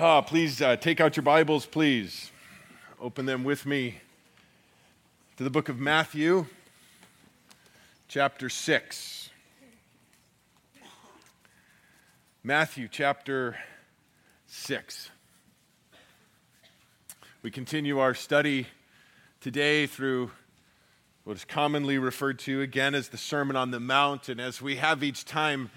Uh, please uh, take out your Bibles, please. Open them with me to the book of Matthew, chapter 6. Matthew, chapter 6. We continue our study today through what is commonly referred to again as the Sermon on the Mount. And as we have each time,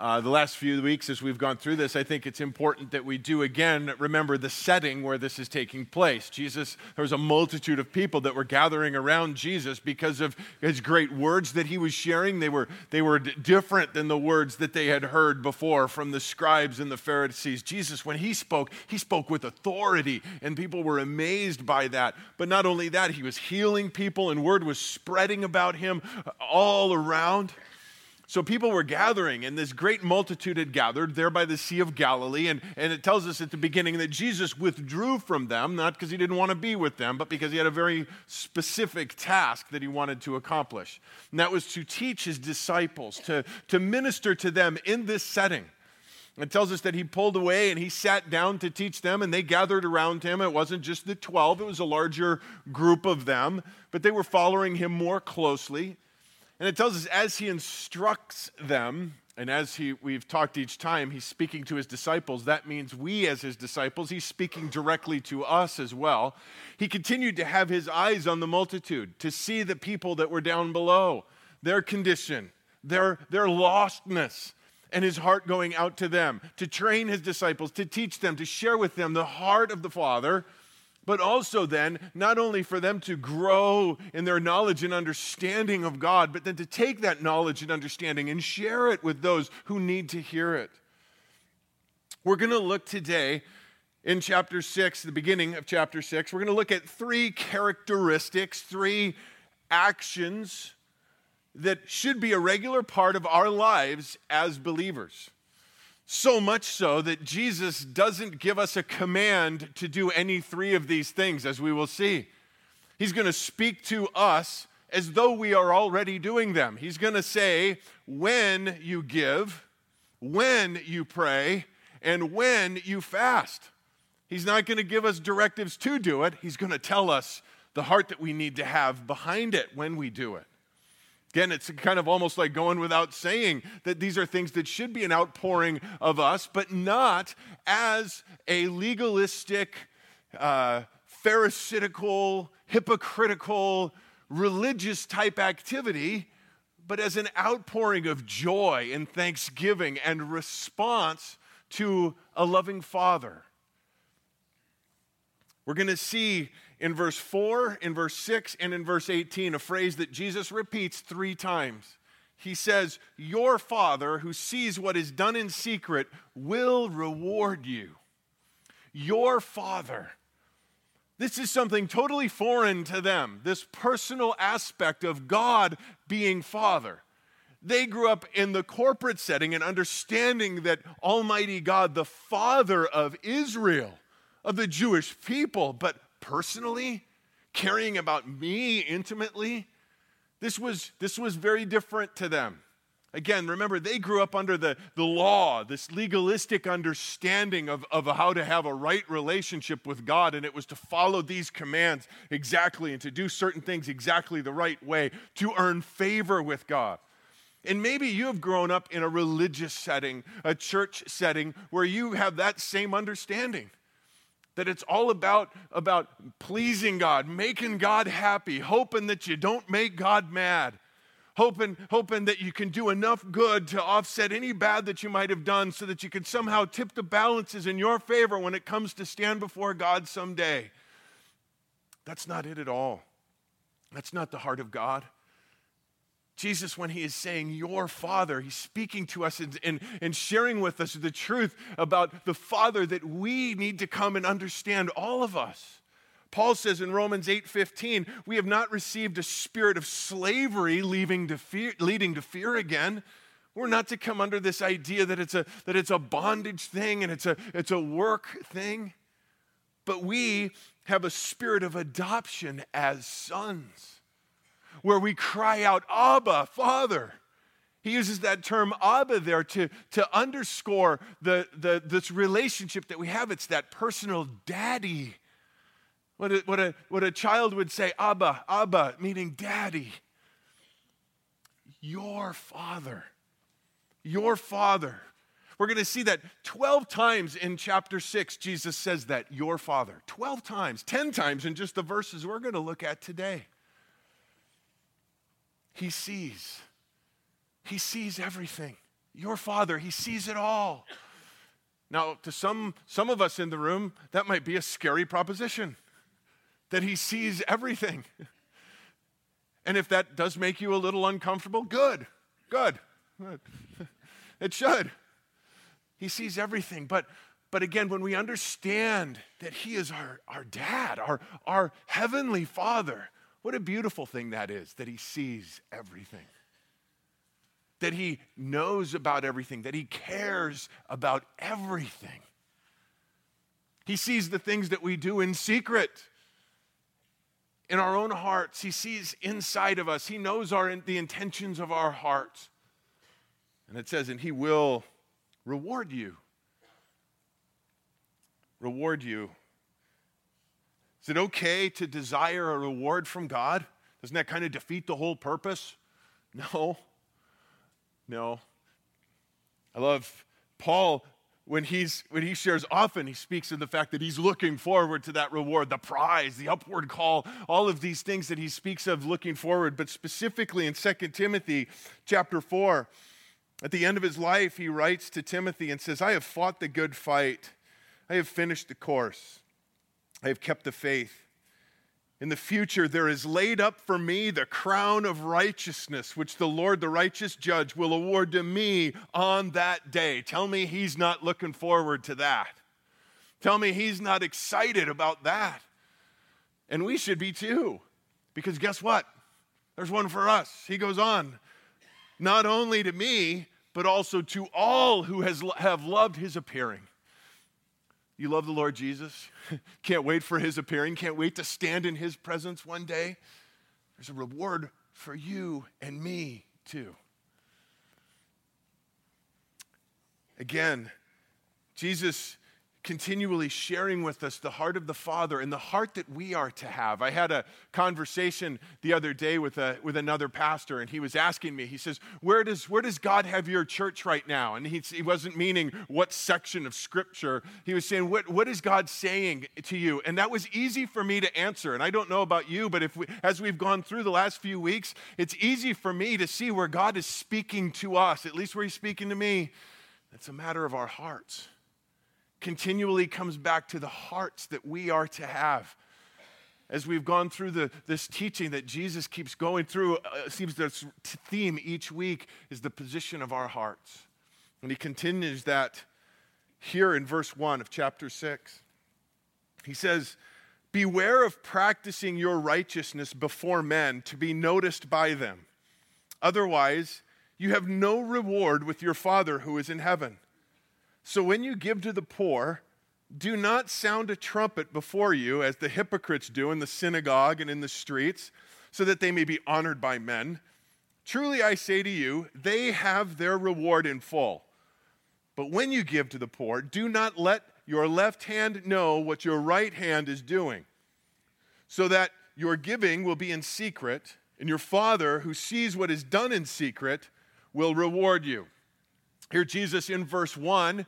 uh, the last few weeks as we've gone through this, I think it's important that we do again remember the setting where this is taking place. Jesus, there was a multitude of people that were gathering around Jesus because of his great words that he was sharing. They were, they were d- different than the words that they had heard before from the scribes and the Pharisees. Jesus, when he spoke, he spoke with authority, and people were amazed by that. But not only that, he was healing people, and word was spreading about him all around. So people were gathering, and this great multitude had gathered there by the Sea of Galilee. And, and it tells us at the beginning that Jesus withdrew from them, not because he didn't want to be with them, but because he had a very specific task that he wanted to accomplish. And that was to teach his disciples, to, to minister to them in this setting. It tells us that he pulled away and he sat down to teach them, and they gathered around him. It wasn't just the 12, it was a larger group of them, but they were following him more closely. And it tells us as he instructs them, and as he, we've talked each time, he's speaking to his disciples. That means we, as his disciples, he's speaking directly to us as well. He continued to have his eyes on the multitude, to see the people that were down below, their condition, their, their lostness, and his heart going out to them, to train his disciples, to teach them, to share with them the heart of the Father but also then not only for them to grow in their knowledge and understanding of God, but then to take that knowledge and understanding and share it with those who need to hear it. We're going to look today in chapter 6, the beginning of chapter 6, we're going to look at three characteristics, three actions that should be a regular part of our lives as believers. So much so that Jesus doesn't give us a command to do any three of these things, as we will see. He's going to speak to us as though we are already doing them. He's going to say, when you give, when you pray, and when you fast. He's not going to give us directives to do it, He's going to tell us the heart that we need to have behind it when we do it. Again, it's kind of almost like going without saying that these are things that should be an outpouring of us, but not as a legalistic, uh, pharisaical, hypocritical, religious type activity, but as an outpouring of joy and thanksgiving and response to a loving Father. We're going to see in verse 4, in verse 6, and in verse 18, a phrase that Jesus repeats three times. He says, Your Father, who sees what is done in secret, will reward you. Your Father. This is something totally foreign to them, this personal aspect of God being Father. They grew up in the corporate setting and understanding that Almighty God, the Father of Israel, of the Jewish people, but personally, caring about me intimately, this was, this was very different to them. Again, remember, they grew up under the, the law, this legalistic understanding of, of how to have a right relationship with God, and it was to follow these commands exactly and to do certain things exactly the right way to earn favor with God. And maybe you have grown up in a religious setting, a church setting, where you have that same understanding that it's all about, about pleasing God, making God happy, hoping that you don't make God mad, hoping, hoping that you can do enough good to offset any bad that you might have done so that you can somehow tip the balances in your favor when it comes to stand before God someday. That's not it at all. That's not the heart of God. Jesus, when he is saying your Father, he's speaking to us and, and, and, sharing with us the truth about the Father that we need to come and understand, all of us. Paul says in Romans 8:15, we have not received a spirit of slavery leading to fear, leading to fear again. We're not to come under this idea that it's a, that it's a bondage thing and it's a, it's a work thing. But we have a spirit of adoption as sons where we cry out, Abba, Father. He uses that term Abba there to, to underscore the, the, this relationship that we have. It's that personal daddy. What a, what, a, what a child would say, Abba, Abba, meaning daddy. Your father. Your father. We're going to see that 12 times in chapter 6, Jesus says that, your father. 12 times, 10 times in just the verses we're going to look at today. He sees. He sees everything. Your father, he sees it all. Now, to some, some of us in the room, that might be a scary proposition that he sees everything. And if that does make you a little uncomfortable, good, good. It should. He sees everything. But, but again, when we understand that He is our, our dad, our, our heavenly Father, what a beautiful thing that is that He sees everything. That He knows about everything, that He cares about everything. He sees the things that we do in secret in our own hearts. He sees inside of us. He knows our, the intentions of our hearts. And it says, and He will reward you. Reward you. Is it okay to desire a reward from God? Doesn't that kind of defeat the whole purpose? No. No. I love Paul when, he's, when he shares often, he speaks of the fact that he's looking forward to that reward, the prize, the upward call, all of these things that he speaks of looking forward. But specifically in 2 Timothy chapter 4, at the end of his life, he writes to Timothy and says, I have fought the good fight. I have finished the course. I have kept the faith. In the future, there is laid up for me the crown of righteousness, which the Lord, the righteous judge, will award to me on that day. Tell me he's not looking forward to that. Tell me he's not excited about that. And we should be too, because guess what? There's one for us. He goes on, not only to me, but also to all who has, have loved his appearing. You love the Lord Jesus? Can't wait for his appearing. Can't wait to stand in his presence one day. There's a reward for you and me, too. Again, Jesus continually sharing with us the heart of the Father and the heart that we are to have. I had a conversation the other day with, a, with another pastor, and he was asking me, he says, Where does, where does God have your church right now? And he, he wasn't meaning what section of Scripture. He was saying, what, what is God saying to you? And that was easy for me to answer. And I don't know about you, but if we, as we've gone through the last few weeks, it's easy for me to see where God is speaking to us, at least where He's speaking to me. It's a matter of our hearts continually comes back to the hearts that we are to have. As we've gone through the, this teaching that Jesus keeps going through, uh, seems this theme each week is the position of our hearts. And he continues that here in verse 1 of chapter 6. He says, Beware of practicing your righteousness before men to be noticed by them. Otherwise, you have no reward with your Father who is in heaven. So when you give to the poor, do not sound a trumpet before you, as the hypocrites do in the synagogue and in the streets, so that they may be honored by men. Truly I say to you, they have their reward in full. But when you give to the poor, do not let your left hand know what your right hand is doing, so that your giving will be in secret, and your Father, who sees what is done in secret, will reward you. Here, Jesus in verse 1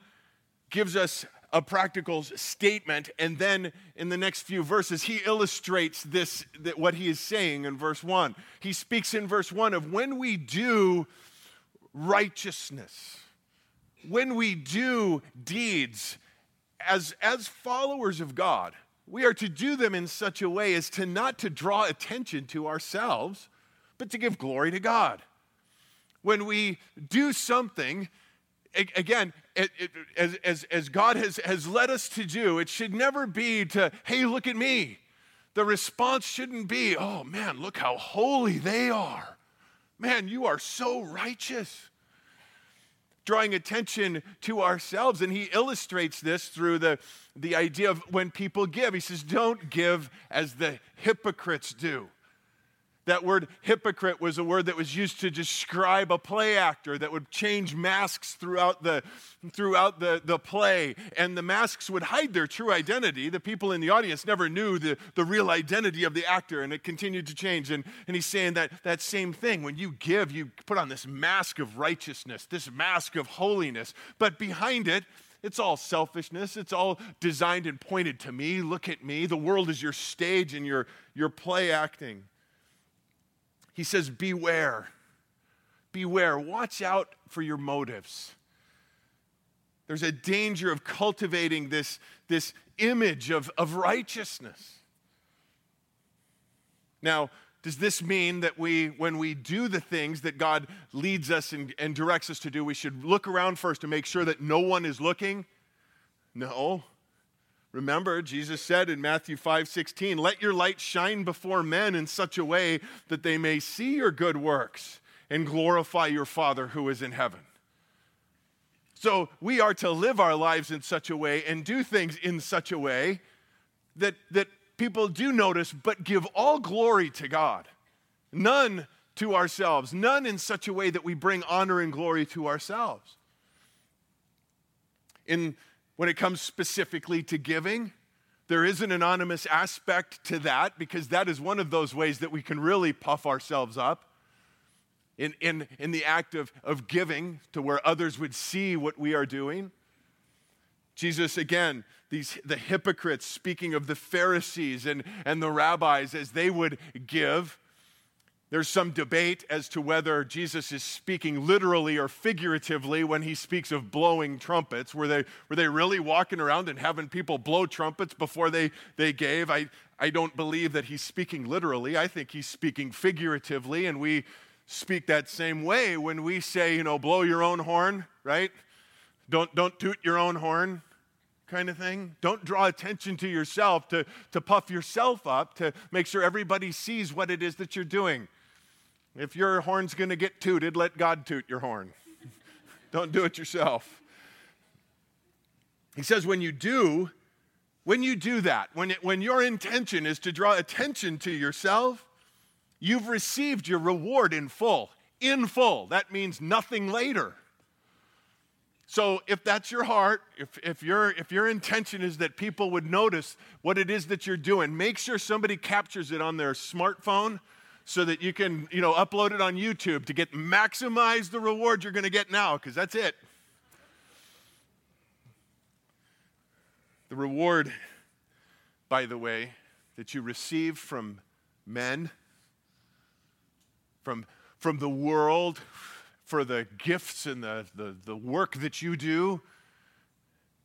gives us a practical statement, and then in the next few verses, he illustrates this, that what he is saying in verse 1. He speaks in verse 1 of when we do righteousness, when we do deeds as, as followers of God, we are to do them in such a way as to not to draw attention to ourselves, but to give glory to God. When we do something again, it, it, as, as, as God has, has led us to do, it should never be to, hey, look at me. The response shouldn't be, oh man, look how holy they are. Man, you are so righteous. Drawing attention to ourselves. And he illustrates this through the, the idea of when people give. He says, don't give as the hypocrites do. That word hypocrite was a word that was used to describe a play actor that would change masks throughout the, throughout the, the play. And the masks would hide their true identity. The people in the audience never knew the, the real identity of the actor, and it continued to change. And, and he's saying that that same thing. When you give, you put on this mask of righteousness, this mask of holiness. But behind it, it's all selfishness. It's all designed and pointed to me. Look at me. The world is your stage and your, your play acting. He says, Beware. Beware. Watch out for your motives. There's a danger of cultivating this, this image of, of righteousness. Now, does this mean that we, when we do the things that God leads us and, and directs us to do, we should look around first to make sure that no one is looking? No. Remember, Jesus said in Matthew 5 16, let your light shine before men in such a way that they may see your good works and glorify your Father who is in heaven. So we are to live our lives in such a way and do things in such a way that, that people do notice, but give all glory to God. None to ourselves, none in such a way that we bring honor and glory to ourselves. In when it comes specifically to giving, there is an anonymous aspect to that because that is one of those ways that we can really puff ourselves up in, in, in the act of, of giving to where others would see what we are doing. Jesus, again, these, the hypocrites, speaking of the Pharisees and, and the rabbis as they would give, there's some debate as to whether Jesus is speaking literally or figuratively when he speaks of blowing trumpets. Were they, were they really walking around and having people blow trumpets before they, they gave? I, I don't believe that he's speaking literally. I think he's speaking figuratively, and we speak that same way when we say, you know, blow your own horn, right? Don't, don't toot your own horn kind of thing. Don't draw attention to yourself to, to puff yourself up, to make sure everybody sees what it is that you're doing. If your horn's going to get tooted, let God toot your horn. Don't do it yourself. He says, when you do, when you do that, when, it, when your intention is to draw attention to yourself, you've received your reward in full. In full. That means nothing later. So if that's your heart, if, if, your, if your intention is that people would notice what it is that you're doing, make sure somebody captures it on their smartphone so that you can, you know, upload it on YouTube to get maximize the reward you're going to get now because that's it. The reward, by the way, that you receive from men, from, from the world, for the gifts and the, the, the work that you do,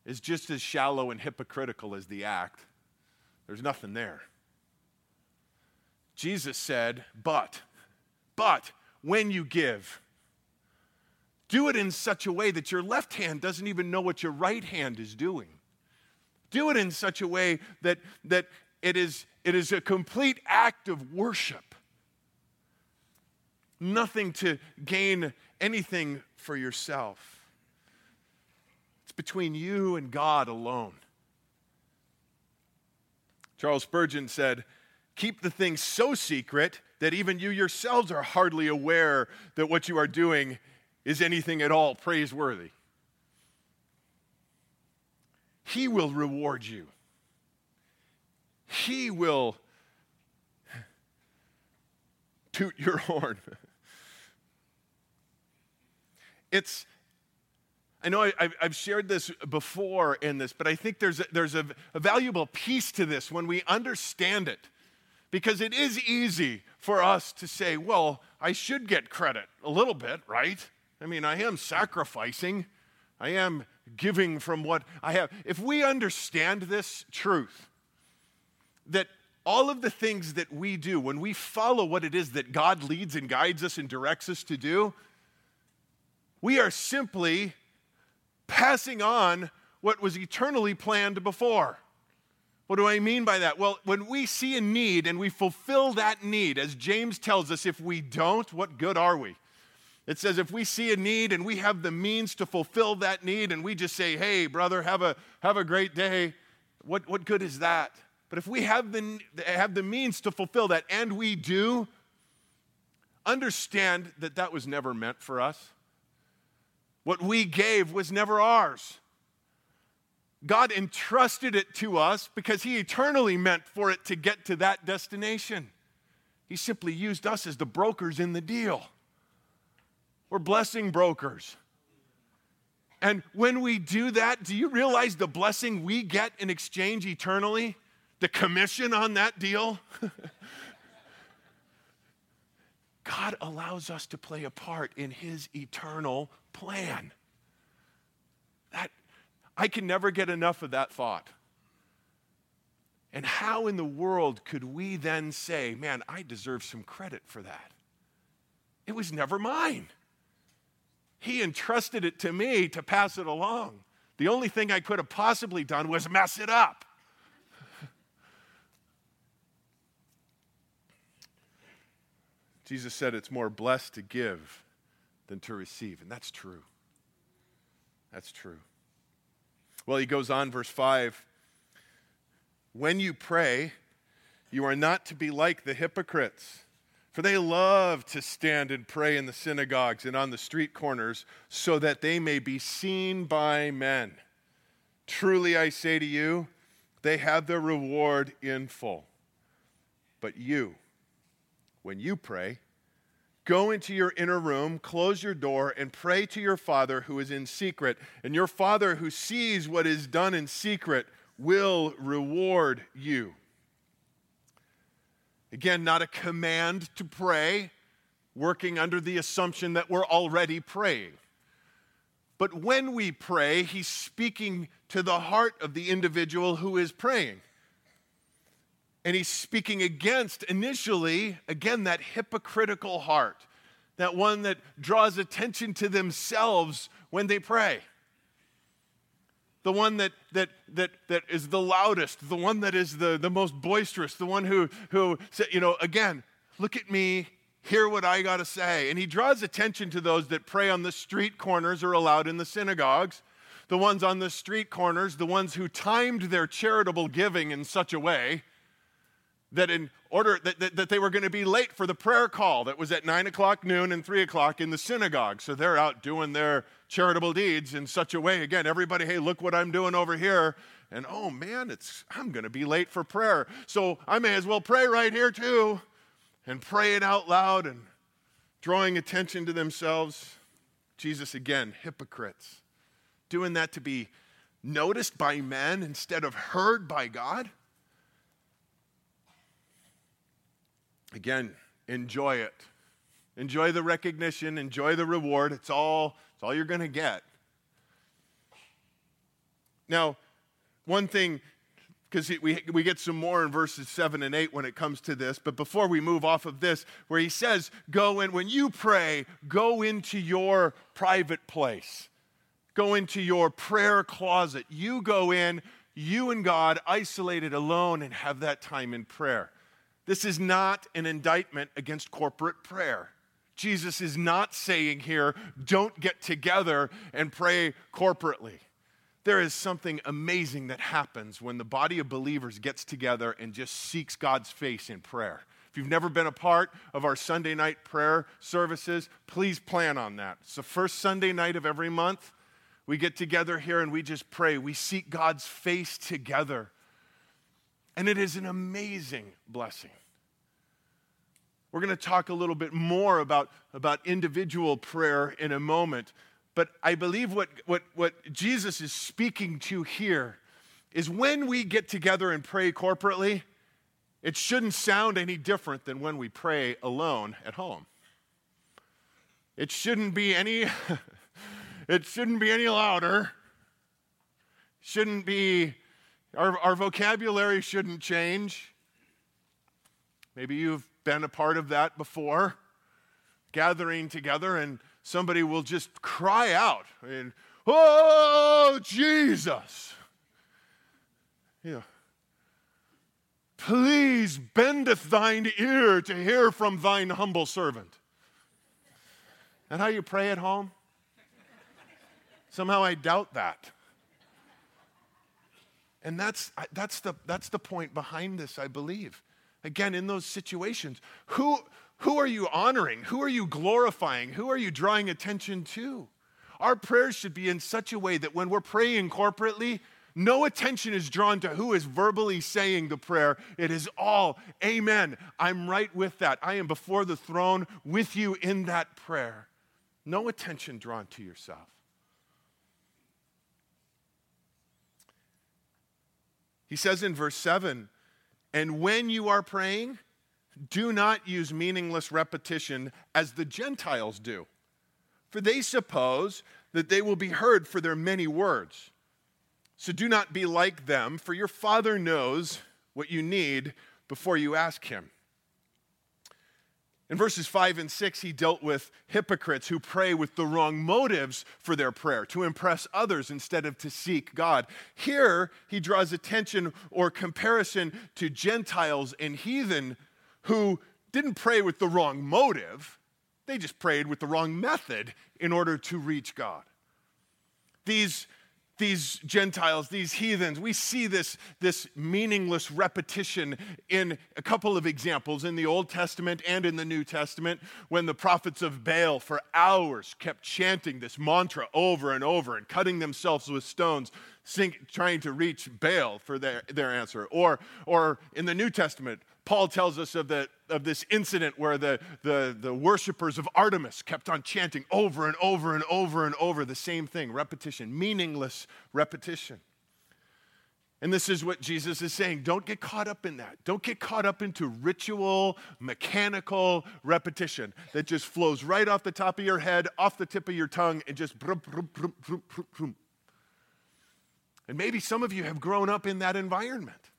is just as shallow and hypocritical as the act. There's nothing there. Jesus said, But, but when you give, do it in such a way that your left hand doesn't even know what your right hand is doing. Do it in such a way that, that it, is, it is a complete act of worship. Nothing to gain anything for yourself. It's between you and God alone. Charles Spurgeon said, keep the thing so secret that even you yourselves are hardly aware that what you are doing is anything at all praiseworthy. He will reward you. He will toot your horn. It's, I know I, have shared this before in this, but I think there's a, there's a, a valuable piece to this when we understand it. Because it is easy for us to say, well, I should get credit a little bit, right? I mean, I am sacrificing, I am giving from what I have. If we understand this truth, that all of the things that we do, when we follow what it is that God leads and guides us and directs us to do, we are simply passing on what was eternally planned before. What do I mean by that? Well, when we see a need and we fulfill that need, as James tells us, if we don't, what good are we? It says if we see a need and we have the means to fulfill that need and we just say, hey, brother, have a, have a great day, what, what good is that? But if we have the, have the means to fulfill that and we do, understand that that was never meant for us. What we gave was never ours. God entrusted it to us because He eternally meant for it to get to that destination. He simply used us as the brokers in the deal. We're blessing brokers. And when we do that, do you realize the blessing we get in exchange eternally? The commission on that deal? God allows us to play a part in His eternal plan. That, I can never get enough of that thought. And how in the world could we then say, man, I deserve some credit for that? It was never mine. He entrusted it to me to pass it along. The only thing I could have possibly done was mess it up. Jesus said it's more blessed to give than to receive, and that's true. That's true. Well, he goes on, verse 5 When you pray, you are not to be like the hypocrites, for they love to stand and pray in the synagogues and on the street corners so that they may be seen by men. Truly, I say to you, they have their reward in full. But you, when you pray, go into your inner room, close your door, and pray to your Father who is in secret. And your Father who sees what is done in secret will reward you. Again, not a command to pray, working under the assumption that we're already praying. But when we pray, he's speaking to the heart of the individual who is praying. And he's speaking against, initially, again, that hypocritical heart, that one that draws attention to themselves when they pray. The one that, that, that, that is the loudest, the one that is the, the most boisterous, the one who, who, you know, again, look at me, hear what I got to say. And he draws attention to those that pray on the street corners or aloud in the synagogues, the ones on the street corners, the ones who timed their charitable giving in such a way that in order that, that, that, they were going to be late for the prayer call that was at 9 o'clock noon and 3 o'clock in the synagogue. So they're out doing their charitable deeds in such a way. Again everybody hey look what i'm doing over here. And oh man it's i'm going to be late for prayer. So i may as well pray right here too and pray it out loud and drawing attention to themselves. Jesus again hypocrites. Doing that to be noticed by men instead of heard by god Again, enjoy it. Enjoy the recognition, enjoy the reward. It's all, it's all you're going to get. Now, one thing, because we, we get some more in verses 7 and 8 when it comes to this, but before we move off of this, where he says, Go in, when you pray, go into your private place, go into your prayer closet. You go in, you and God, isolated alone, and have that time in prayer. This is not an indictment against corporate prayer. Jesus is not saying here, don't get together and pray corporately. There is something amazing that happens when the body of believers gets together and just seeks God's face in prayer. If you've never been a part of our Sunday night prayer services, please plan on that. It's the first Sunday night of every month. We get together here and we just pray. We seek God's face together. And it is an amazing blessing. We're going to talk a little bit more about, about individual prayer in a moment. But I believe what, what, what Jesus is speaking to here is when we get together and pray corporately, it shouldn't sound any different than when we pray alone at home. It shouldn't be any it shouldn't be any louder. Shouldn't be our, our vocabulary shouldn't change. Maybe you've been a part of that before, gathering together, and somebody will just cry out, and, Oh, Jesus! Yeah. Please bendeth thine ear to hear from thine humble servant. And how you pray at home? Somehow I doubt that. And that's, that's, the, that's the point behind this, I believe. Again, in those situations, who, Who are you honoring? Who are you glorifying? Who are you drawing attention to? Our prayers should be in such a way that when we're praying corporately, no attention is drawn to who is verbally saying the prayer. It is all, Amen. I'm right with that. I am before the throne with you in that prayer. No attention drawn to yourself. He says in verse 7 And when you are praying, do not use meaningless repetition as the Gentiles do, for they suppose that they will be heard for their many words. So do not be like them, for your Father knows what you need before you ask Him. In verses 5 and 6, he dealt with hypocrites who pray with the wrong motives for their prayer, to impress others instead of to seek God. Here, he draws attention or comparison to Gentiles and heathen who didn't pray with the wrong motive, they just prayed with the wrong method in order to reach God. These these Gentiles, these heathens. We see this, this meaningless repetition in a couple of examples in the Old Testament and in the New Testament when the prophets of Baal for hours kept chanting this mantra over and over and cutting themselves with stones, sing, trying to reach Baal for their, their answer. Or, or in the New Testament, Paul tells us of, the, of this incident where the, the, the worshippers of Artemis kept on chanting over and over and over and over the same thing repetition, meaningless repetition. And this is what Jesus is saying. Don't get caught up in that. Don't get caught up into ritual, mechanical repetition that just flows right off the top of your head, off the tip of your tongue, and just. Brum, brum, brum, and maybe some of you have grown up in that environment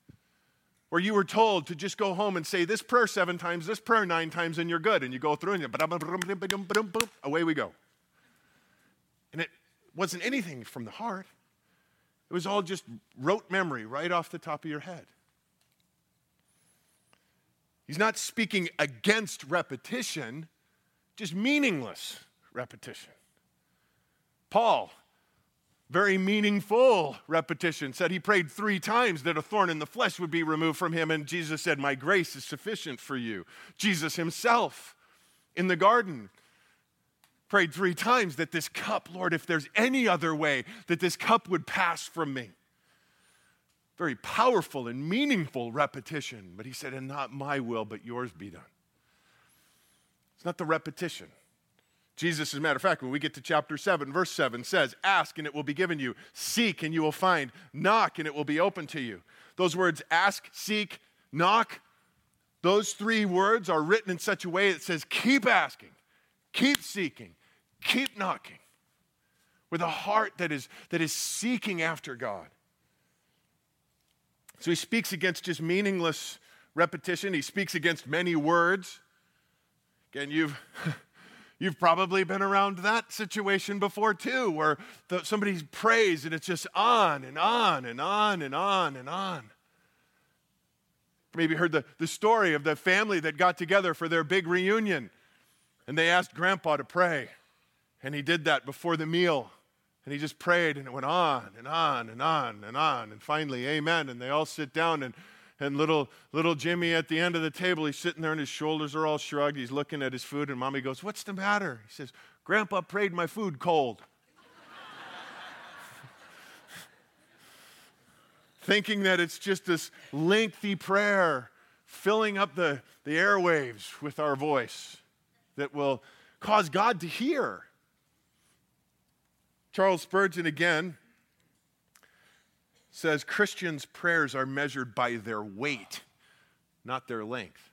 where you were told to just go home and say this prayer seven times, this prayer nine times, and you're good. And you go through and you, away we go. And it wasn't anything from the heart, it was all just rote memory right off the top of your head. He's not speaking against repetition, just meaningless repetition. Paul very meaningful repetition. Said he prayed three times that a thorn in the flesh would be removed from him, and Jesus said, My grace is sufficient for you. Jesus himself in the garden prayed three times that this cup, Lord, if there's any other way, that this cup would pass from me. Very powerful and meaningful repetition, but he said, And not my will, but yours be done. It's not the repetition. Jesus, as a matter of fact, when we get to chapter 7, verse 7 says, Ask and it will be given you, seek and you will find, knock and it will be open to you. Those words, ask, seek, knock, those three words are written in such a way that says, Keep asking, keep seeking, keep knocking, with a heart that is, that is seeking after God. So he speaks against just meaningless repetition, he speaks against many words. Again, you've. You've probably been around that situation before too, where the, somebody prays and it's just on and on and on and on and on. Maybe heard the, the story of the family that got together for their big reunion and they asked Grandpa to pray. And he did that before the meal. And he just prayed and it went on and on and on and on. And finally, amen. And they all sit down and and little, little Jimmy at the end of the table, he's sitting there and his shoulders are all shrugged. He's looking at his food, and mommy goes, What's the matter? He says, Grandpa prayed my food cold. Thinking that it's just this lengthy prayer filling up the, the airwaves with our voice that will cause God to hear. Charles Spurgeon again says Christians' prayers are measured by their weight, not their length.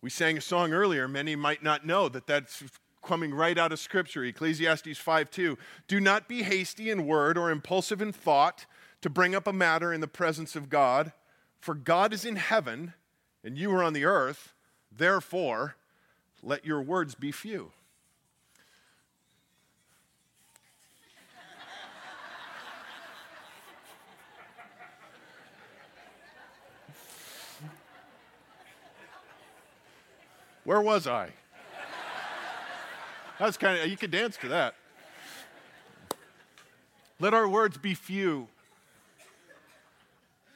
We sang a song earlier, many might not know that that's coming right out of Scripture, Ecclesiastes 5 2. Do not be hasty in word or impulsive in thought to bring up a matter in the presence of God, for God is in heaven and you are on the earth. Therefore, let your words be few. Where was I? That's kind of, you could dance to that. Let our words be few.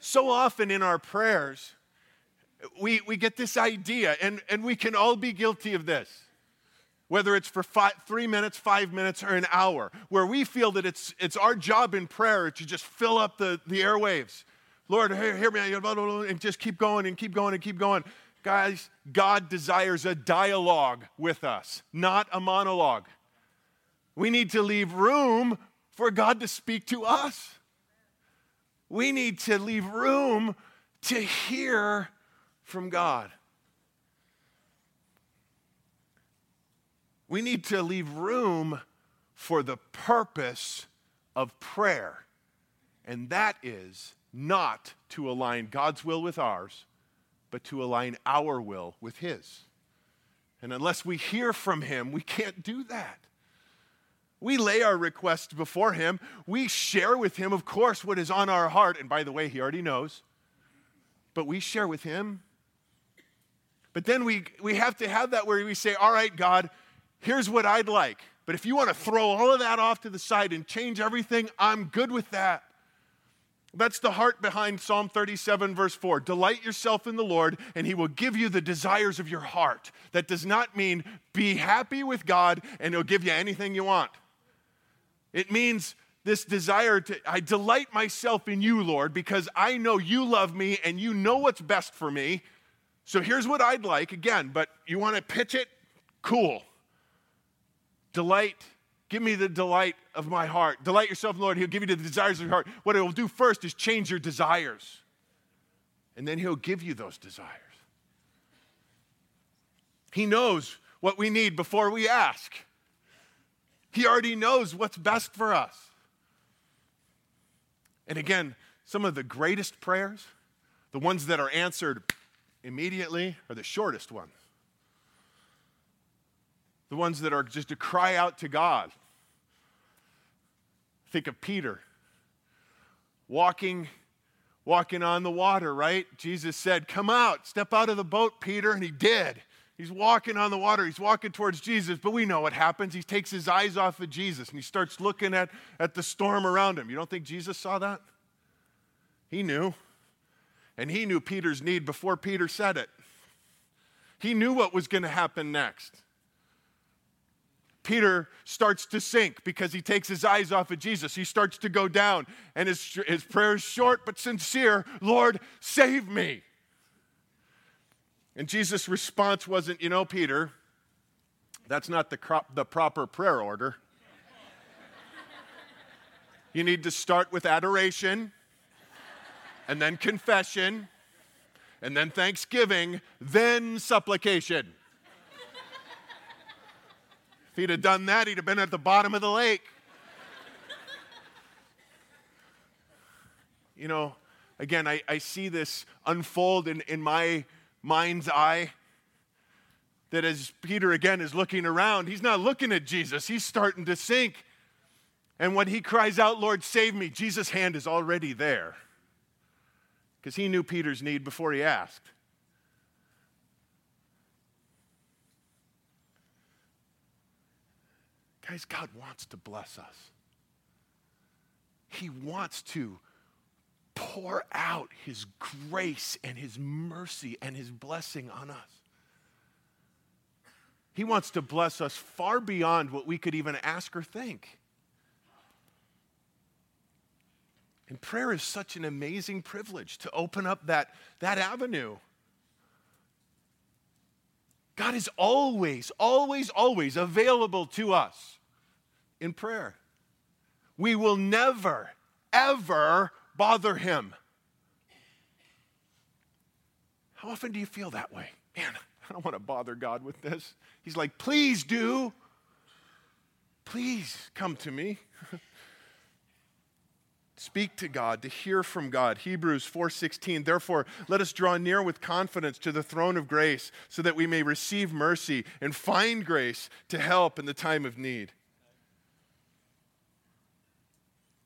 So often in our prayers, we, we get this idea, and, and we can all be guilty of this, whether it's for five, three minutes, five minutes, or an hour, where we feel that it's, it's our job in prayer to just fill up the, the airwaves. Lord, hear, hear me, and just keep going and keep going and keep going. Guys, God desires a dialogue with us, not a monologue. We need to leave room for God to speak to us. We need to leave room to hear from God. We need to leave room for the purpose of prayer, and that is not to align God's will with ours, but to align our will with His. And unless we hear from Him, we can't do that. We lay our requests before Him. We share with Him, of course, what is on our heart. And by the way, He already knows. But we share with Him. But then we, we have to have that where we say, All right, God, here's what I'd like. But if you want to throw all of that off to the side and change everything, I'm good with that. That's the heart behind Psalm 37, verse 4. Delight yourself in the Lord, and he will give you the desires of your heart. That does not mean be happy with God and he'll give you anything you want. It means this desire to, I delight myself in you, Lord, because I know you love me and you know what's best for me. So here's what I'd like again, but you want to pitch it? Cool. Delight. Give me the delight of my heart. Delight yourself, Lord. He'll give you the desires of your heart. What it will do first is change your desires. And then He'll give you those desires. He knows what we need before we ask. He already knows what's best for us. And again, some of the greatest prayers, the ones that are answered immediately, are the shortest ones. The ones that are just to cry out to God. Think of Peter walking walking on the water, right? Jesus said, "Come out, step out of the boat, Peter," and he did. He's walking on the water. He's walking towards Jesus, but we know what happens. He takes his eyes off of Jesus and he starts looking at, at the storm around him. You don't think Jesus saw that? He knew. And he knew Peter's need before Peter said it. He knew what was going to happen next. Peter starts to sink because he takes his eyes off of Jesus. He starts to go down, and his, his prayer is short but sincere Lord, save me. And Jesus' response wasn't, you know, Peter, that's not the, the proper prayer order. you need to start with adoration, and then confession, and then thanksgiving, then supplication. He'd have done that, he'd have been at the bottom of the lake. you know, again, I, I see this unfold in, in my mind's eye. That as Peter again is looking around, he's not looking at Jesus, he's starting to sink. And when he cries out, Lord, save me, Jesus' hand is already there. Because he knew Peter's need before he asked. Guys, God wants to bless us. He wants to pour out his grace and his mercy and his blessing on us. He wants to bless us far beyond what we could even ask or think. And prayer is such an amazing privilege to open up that, that avenue. God is always, always, always available to us in prayer. We will never, ever bother him. How often do you feel that way? Man, I don't want to bother God with this. He's like, please do. Please come to me. Speak to God, to hear from God. Hebrews 4:16. Therefore, let us draw near with confidence to the throne of grace, so that we may receive mercy and find grace to help in the time of need.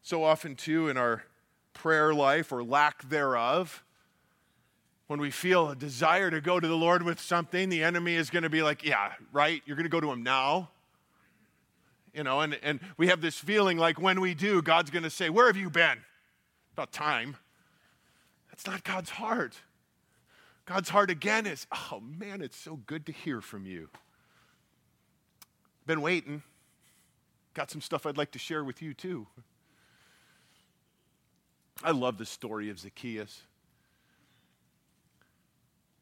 So often, too, in our prayer life or lack thereof, when we feel a desire to go to the Lord with something, the enemy is going to be like, yeah, right, you're going to go to him now. You know, and, and we have this feeling like when we do, God's going to say, Where have you been? About time. That's not God's heart. God's heart again is, oh man, it's so good to hear from you. Been waiting. Got some stuff I'd like to share with you too. I love the story of Zacchaeus.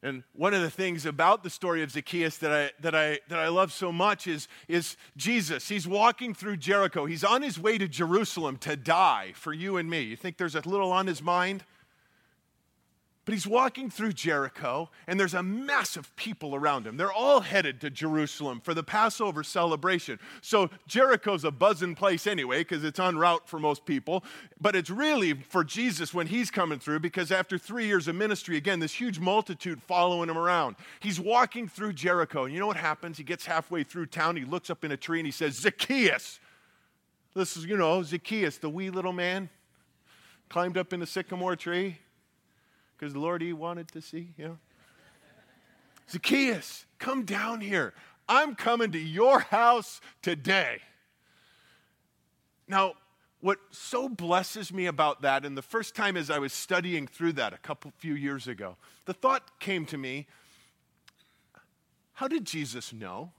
And one of the things about the story of Zacchaeus that I, that I, that I love so much is, is Jesus. He's walking through Jericho. He's on his way to Jerusalem to die for you and me. You think there's a little on his mind? But he's walking through Jericho, and there's a mass of people around him. They're all headed to Jerusalem for the Passover celebration. So Jericho's a buzzing place anyway, because it's en route for most people. But it's really for Jesus when he's coming through, because after three years of ministry, again, this huge multitude following him around. He's walking through Jericho, and you know what happens? He gets halfway through town, he looks up in a tree, and he says, Zacchaeus. This is, you know, Zacchaeus, the wee little man, climbed up in a sycamore tree because the Lord he wanted to see, you know. Zacchaeus, come down here. I'm coming to your house today. Now, what so blesses me about that, and the first time as I was studying through that a couple few years ago, the thought came to me how did Jesus know?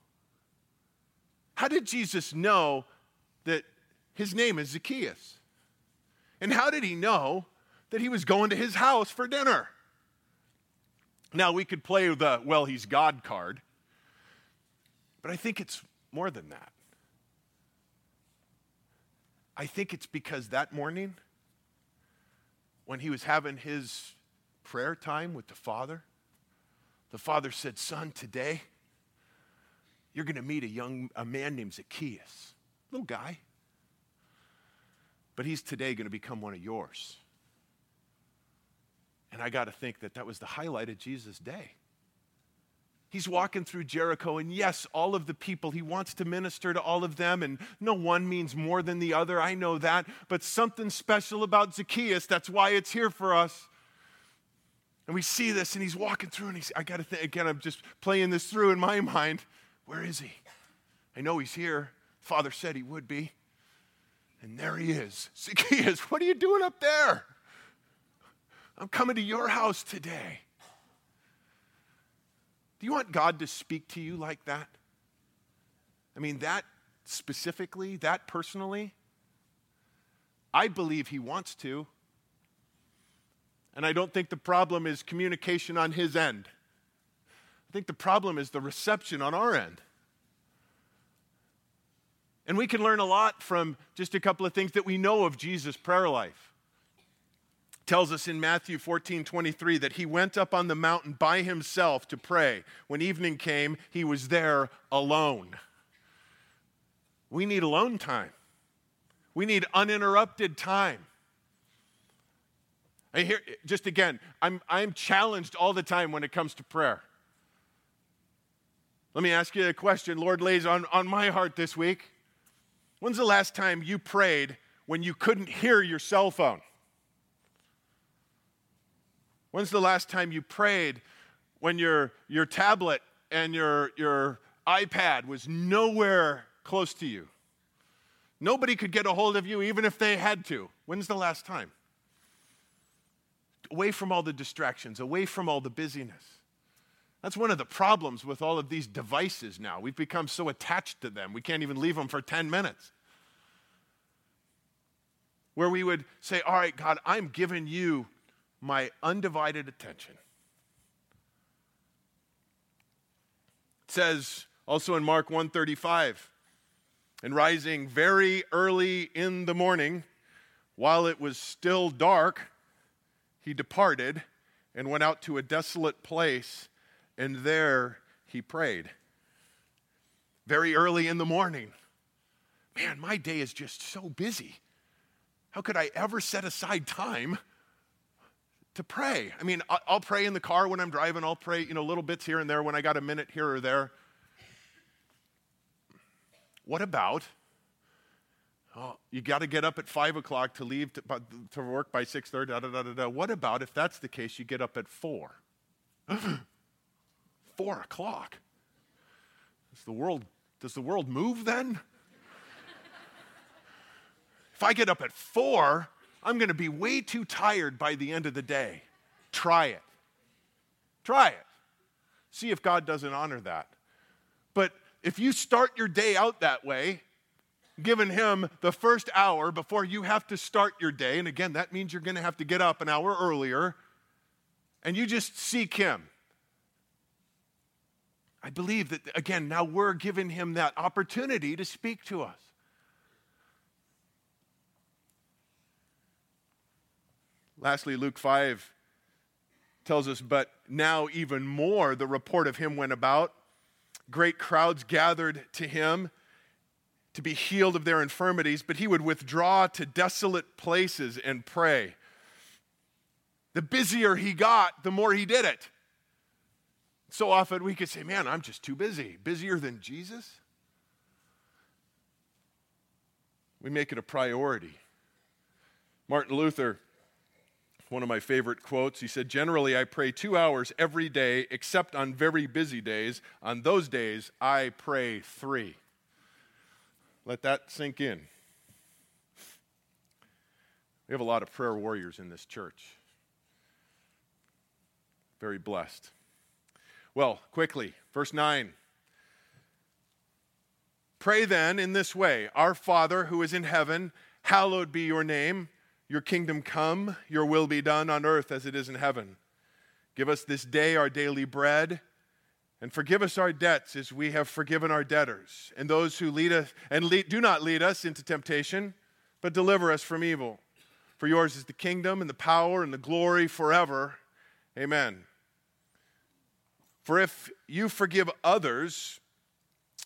How did Jesus know that his name is Zacchaeus? And how did he know that he was going to his house for dinner. Now, we could play the, well, he's God card, but I think it's more than that. I think it's because that morning, when he was having his prayer time with the Father, the Father said, Son, today you're going to meet a young a man named Zacchaeus, little guy. But he's today going to become one of yours. And I got to think that that was the highlight of Jesus' day. He's walking through Jericho, and yes, all of the people, he wants to minister to all of them, and no one means more than the other. I know that. But something special about Zacchaeus, that's why it's here for us. And we see this, and he's walking through, and he's, I got to think, again, I'm just playing this through in my mind. Where is he? I know he's here. Father said he would be. And there he is. Zacchaeus, what are you doing up there? I'm coming to your house today. Do you want God to speak to you like that? I mean, that specifically, that personally? I believe He wants to. And I don't think the problem is communication on His end. I think the problem is the reception on our end. And we can learn a lot from just a couple of things that we know of Jesus' prayer life tells us in Matthew 14 23 that he went up on the mountain by himself to pray. When evening came, he was there alone. We need alone time, we need uninterrupted time. I hear, just again, I'm, I'm challenged all the time when it comes to prayer. Let me ask you a question Lord lays on, on my heart this week. When's the last time you prayed when you couldn't hear your cell phone? When's the last time you prayed when your, your tablet and your, your iPad was nowhere close to you? Nobody could get a hold of you even if they had to. When's the last time? Away from all the distractions, away from all the busyness. That's one of the problems with all of these devices now. We've become so attached to them, we can't even leave them for 10 minutes. Where we would say, All right, God, I'm giving you my undivided attention. It says also in Mark 135, and rising very early in the morning, while it was still dark, he departed and went out to a desolate place, and there he prayed. Very early in the morning. Man, my day is just so busy. How could I ever set aside time to pray. I mean, I'll pray in the car when I'm driving, I'll pray, you know, little bits here and there when I got a minute here or there. What about, oh, you got to get up at 5 o'clock to leave to, to work by 6.30, da, da, da, da, da. What about if that's the case, you get up at 4? 4 o'clock? Does the world, does the world move then? if I get up at 4, I'm going to be way too tired by the end of the day. Try it. Try it. See if God doesn't honor that. But if you start your day out that way, giving Him the first hour before you have to start your day, and again, that means you're going to have to get up an hour earlier, and you just seek Him. I believe that, again, now we're giving Him that opportunity to speak to us. Lastly, Luke 5 tells us, but now even more the report of him went about. Great crowds gathered to him to be healed of their infirmities, but he would withdraw to desolate places and pray. The busier he got, the more he did it. So often we could say, Man, I'm just too busy. Busier than Jesus? We make it a priority. Martin Luther one of my favorite quotes. He said, Generally, I pray two hours every day, except on very busy days. On those days, I pray three. Let that sink in. We have a lot of prayer warriors in this church. Very blessed. Well, quickly, verse 9. Pray then in this way Our Father who is in heaven, hallowed be your name. Your kingdom come, your will be done on earth as it is in heaven. Give us this day our daily bread, and forgive us our debts as we have forgiven our debtors, and those who lead us, and lead, do not lead us into temptation, but deliver us from evil. For yours is the kingdom and the power and the glory forever. Amen. For if you forgive others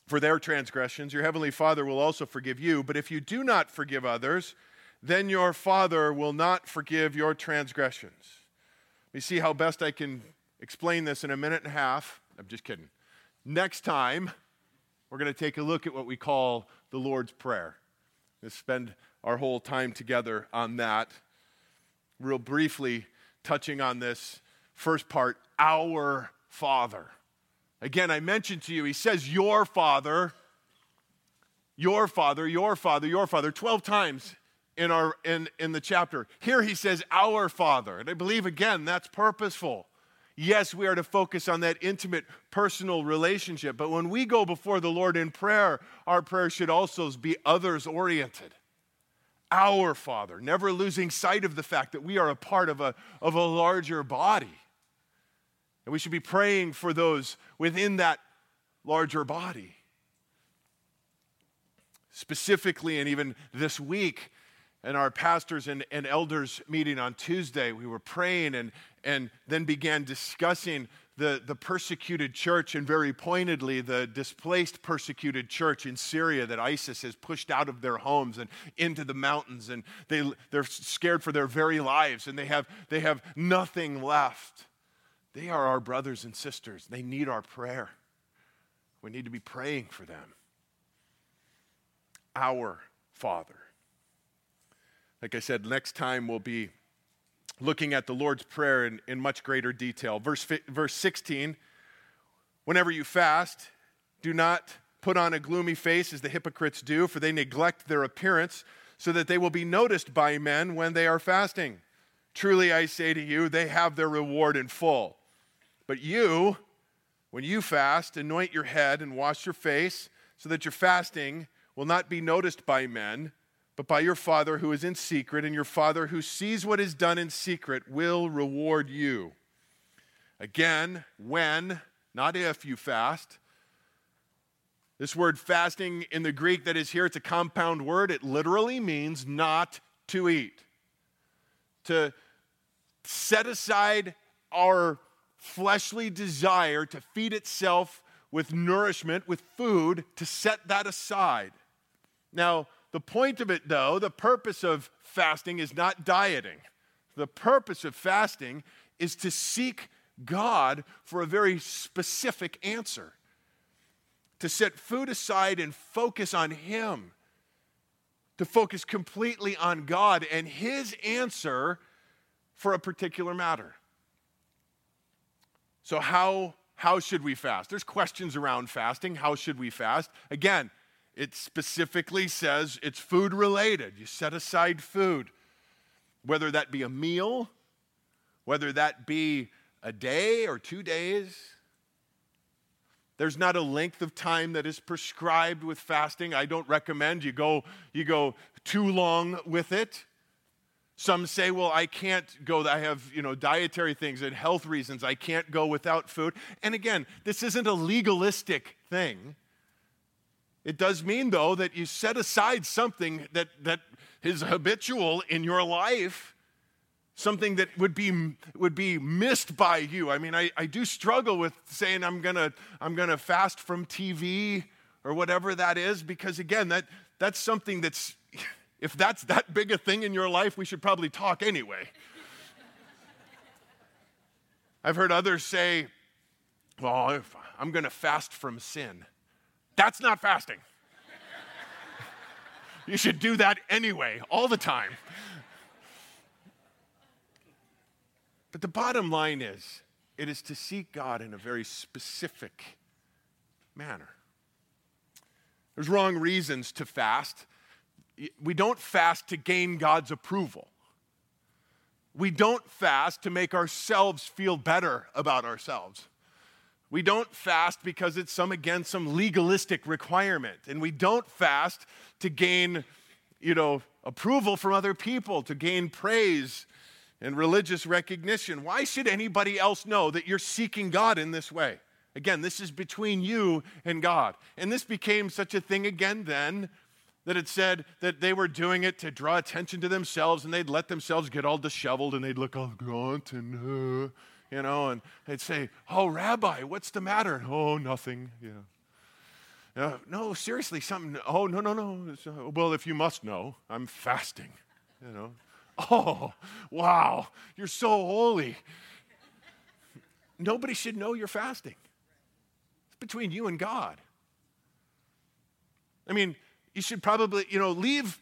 for their transgressions, your heavenly Father will also forgive you. But if you do not forgive others, then your Father will not forgive your transgressions. Let me see how best I can explain this in a minute and a half. I'm just kidding. Next time, we're going to take a look at what we call the Lord's Prayer. We'll spend our whole time together on that. Real briefly, touching on this first part, our Father. Again, I mentioned to you, he says, Your Father, your Father, your Father, your Father, 12 times in, our, in, in the chapter. Here he says, Our Father. And I believe, again, that's purposeful. Yes, we are to focus on that intimate personal relationship, but when we go before the Lord in prayer, our prayer should also be others oriented. Our Father, never losing sight of the fact that we are a part of a, of a larger body. And we should be praying for those within that larger body. Specifically, and even this week, and our pastors and, and elders meeting on Tuesday, we were praying and, and then began discussing the, the persecuted church and very pointedly the displaced persecuted church in Syria that ISIS has pushed out of their homes and into the mountains. And they, they're scared for their very lives and they have, they have nothing left. They are our brothers and sisters. They need our prayer. We need to be praying for them. Our Father. Like I said, next time we'll be looking at the Lord's Prayer in, in much greater detail. Verse, verse 16 Whenever you fast, do not put on a gloomy face as the hypocrites do, for they neglect their appearance, so that they will be noticed by men when they are fasting. Truly, I say to you, they have their reward in full. But you, when you fast, anoint your head and wash your face, so that your fasting will not be noticed by men but by your Father who is in secret, and your Father who sees what is done in secret will reward you. Again, when, not if you fast. This word fasting in the Greek that is here, it's a compound word. It literally means not to eat. To set aside our fleshly desire to feed itself with nourishment, with food, to set that aside. Now, the point of it, though, the purpose of fasting is not dieting. The purpose of fasting is to seek God for a very specific answer, to set food aside and focus on Him, to focus completely on God and His answer for a particular matter. So, how, how should we fast? There's questions around fasting. How should we fast? Again, it specifically says it's food related. You set aside food, whether that be a meal, whether that be a day or two days. There's not a length of time that is prescribed with fasting. I don't recommend you go, you go too long with it. Some say, well, I can't go, I have, you know, dietary things and health reasons. I can't go without food. And again, this isn't a legalistic thing. It does mean, though, that you set aside something that, that is habitual in your life something that would be, would be missed by you. I mean, I, I do struggle with saying I'm gonna, I'm gonna fast from TV or whatever that is, because again, that, that's something that's, if that's that big a thing in your life, we should probably talk anyway. I've heard others say, well, I'm gonna fast from sin. That's not fasting. you should do that anyway, all the time. But the bottom line is, it is to seek God in a very specific manner. There's wrong reasons to fast. We don't fast to gain God's approval. We don't fast to make ourselves feel better about ourselves. We don't fast because it's some against some legalistic requirement. And we don't fast to gain, you know, approval from other people, to gain praise and religious recognition. Why should anybody else know that you're seeking God in this way? Again, this is between you and God. And this became such a thing again then that it said that they were doing it to draw attention to themselves and they'd let themselves get all disheveled and they'd look all gaunt and, uh, you know, and they'd say, Oh, Rabbi, what's the matter? Oh, nothing. Yeah. Uh, no, seriously, something. Oh, no, no, no. Uh, well, if you must know, I'm fasting, you know. Oh, wow, you're so holy. Nobody should know you're fasting. It's between you and God. I mean, you should probably, you know, leave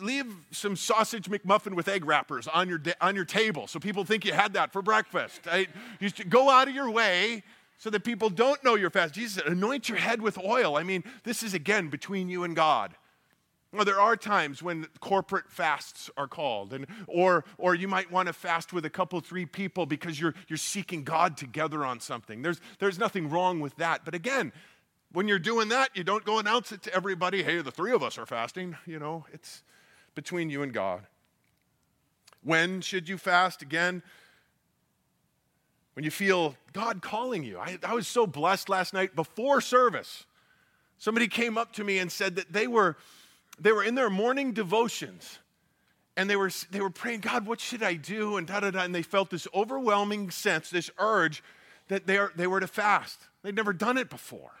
leave some sausage McMuffin with egg wrappers on your, on your table so people think you had that for breakfast. Right? You go out of your way so that people don't know you're fast. Jesus said, anoint your head with oil. I mean, this is again between you and God. Well, there are times when corporate fasts are called, and, or, or you might want to fast with a couple, three people because you're, you're seeking God together on something. There's, there's nothing wrong with that. But again, when you're doing that, you don't go announce it to everybody, hey, the three of us are fasting. You know, it's between you and God. When should you fast? Again, when you feel God calling you. I, I was so blessed last night before service. Somebody came up to me and said that they were they were in their morning devotions and they were, they were praying, God, what should I do? And da da da. And they felt this overwhelming sense, this urge that they, are, they were to fast. They'd never done it before.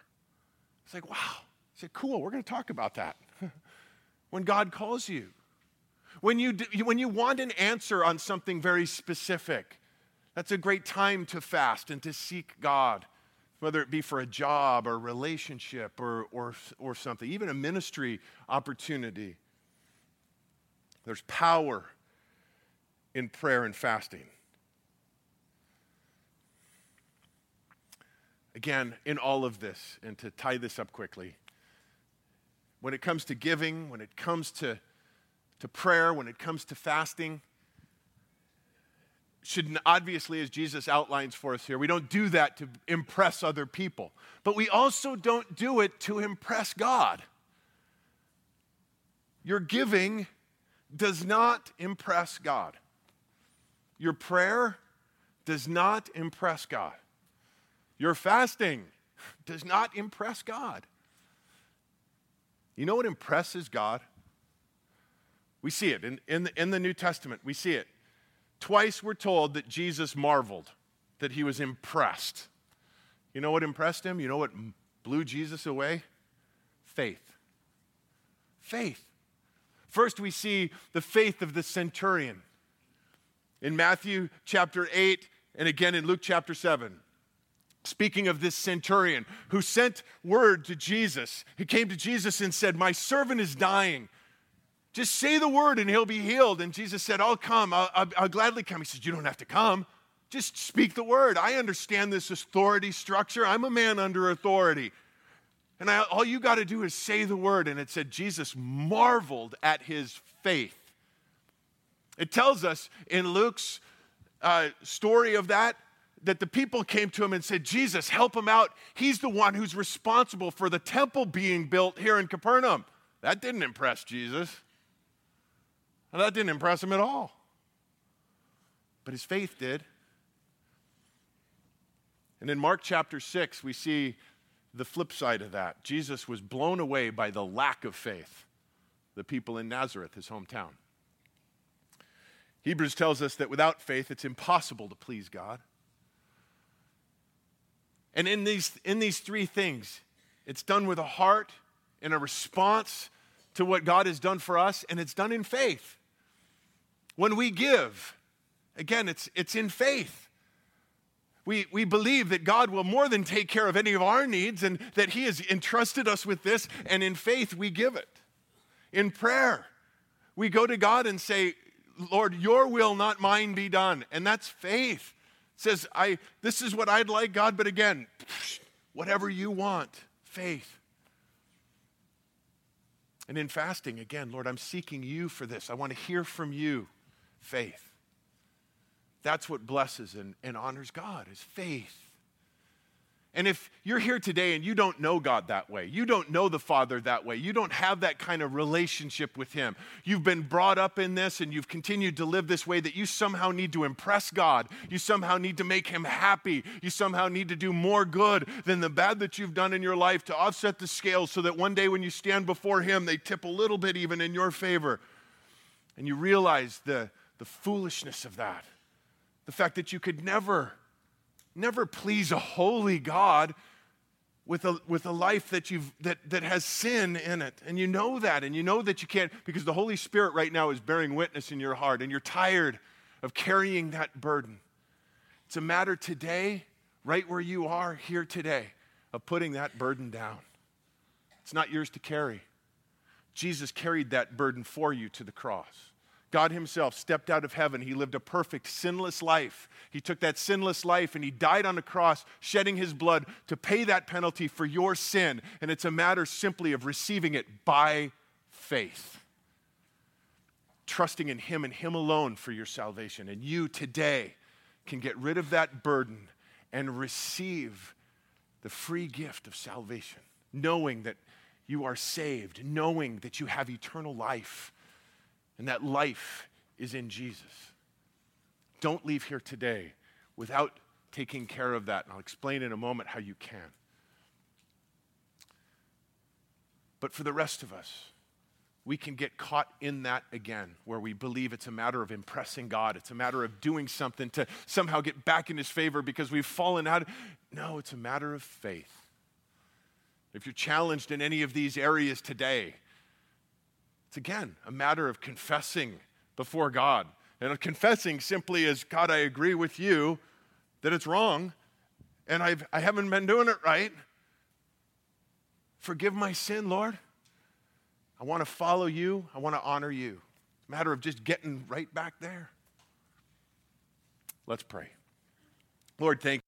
It's like, wow. I said, cool, we're going to talk about that. when God calls you, when you, do, when you want an answer on something very specific, that's a great time to fast and to seek God whether it be for a job or relationship or, or, or something, even a ministry opportunity. There's power in prayer and fasting. Again, in all of this, and to tie this up quickly, when it comes to giving, when it comes to, to prayer, when it comes to fasting, should obviously, as Jesus outlines for us here, we don't do that to impress other people, but we also don't do it to impress God. Your giving does not impress God. Your prayer does not impress God. Your fasting does not impress God. You know what impresses God? We see it in, in, the, in the New Testament. We see it Twice we're told that Jesus marveled, that he was impressed. You know what impressed him? You know what blew Jesus away? Faith. Faith. First, we see the faith of the centurion. In Matthew chapter 8, and again in Luke chapter 7. Speaking of this centurion who sent word to Jesus, he came to Jesus and said, My servant is dying. Just say the word and he'll be healed. And Jesus said, I'll come. I'll, I'll, I'll, gladly come. He said, You don't have to come. Just speak the word. I understand this authority structure. I'm a man under authority. And I, all you got to do is say the word. And it said, Jesus marveled at his faith. It tells us in Luke's uh, story of that that the people came to him and said, Jesus, help him out. He's the one who's responsible for the temple being built here in Capernaum. That didn't impress Jesus. That didn't impress him at all. But his faith did. And in Mark chapter 6, we see the flip side of that. Jesus was blown away by the lack of faith, the people in Nazareth, his hometown. Hebrews tells us that without faith, it's impossible to please God. And in these, in these three things, it's done with a heart and a response to what God has done for us, and it's done in faith. When we give, again, it's, it's in faith we, we believe that God will more than take care of any of our needs and that He has entrusted us with this, and in faith we give it. In prayer, we go to God and say, Lord, your will, not mine, be done. And that's faith. It says, I this is what I'd like, God, but again, whatever you want, faith. And in fasting, again, Lord, I'm seeking you for this. I want to hear from you, faith. That's what blesses and, and honors God is faith. And if you're here today and you don't know God that way, you don't know the Father that way, you don't have that kind of relationship with Him, you've been brought up in this and you've continued to live this way that you somehow need to impress God, you somehow need to make Him happy, you somehow need to do more good than the bad that you've done in your life to offset the scales so that one day when you stand before Him, they tip a little bit even in your favor. And you realize the, the foolishness of that the fact that you could never, never please a holy God with a, with a life that, you've, that, that has sin in it. And you know that, and you know that you can't, because the Holy Spirit right now is bearing witness in your heart, and you're tired of carrying that burden. It's a matter today, right where you are here today, of putting that burden down. It's not yours to carry. Jesus carried that burden for you to the cross. God Himself stepped out of heaven. He lived a perfect, sinless life. He took that sinless life and He died on the cross, shedding His blood to pay that penalty for your sin. And it's a matter simply of receiving it by faith, trusting in Him and Him alone for your salvation. And you today can get rid of that burden and receive the free gift of salvation, knowing that you are saved, knowing that you have eternal life and that life is in Jesus. Don't leave here today without taking care of that. And I'll explain in a moment how you can. But for the rest of us, we can get caught in that again, where we believe it's a matter of impressing God. It's a matter of doing something to somehow get back in His favor because we've fallen out. No, it's a matter of faith. If you're challenged in any of these areas today, it's again a matter of confessing before God. And confessing simply is God, I agree with you that it's wrong and I've, I haven't been doing it right. Forgive my sin, Lord. I want to follow you. I want to honor you. It's a matter of just getting right back there. Let's pray. Lord, thank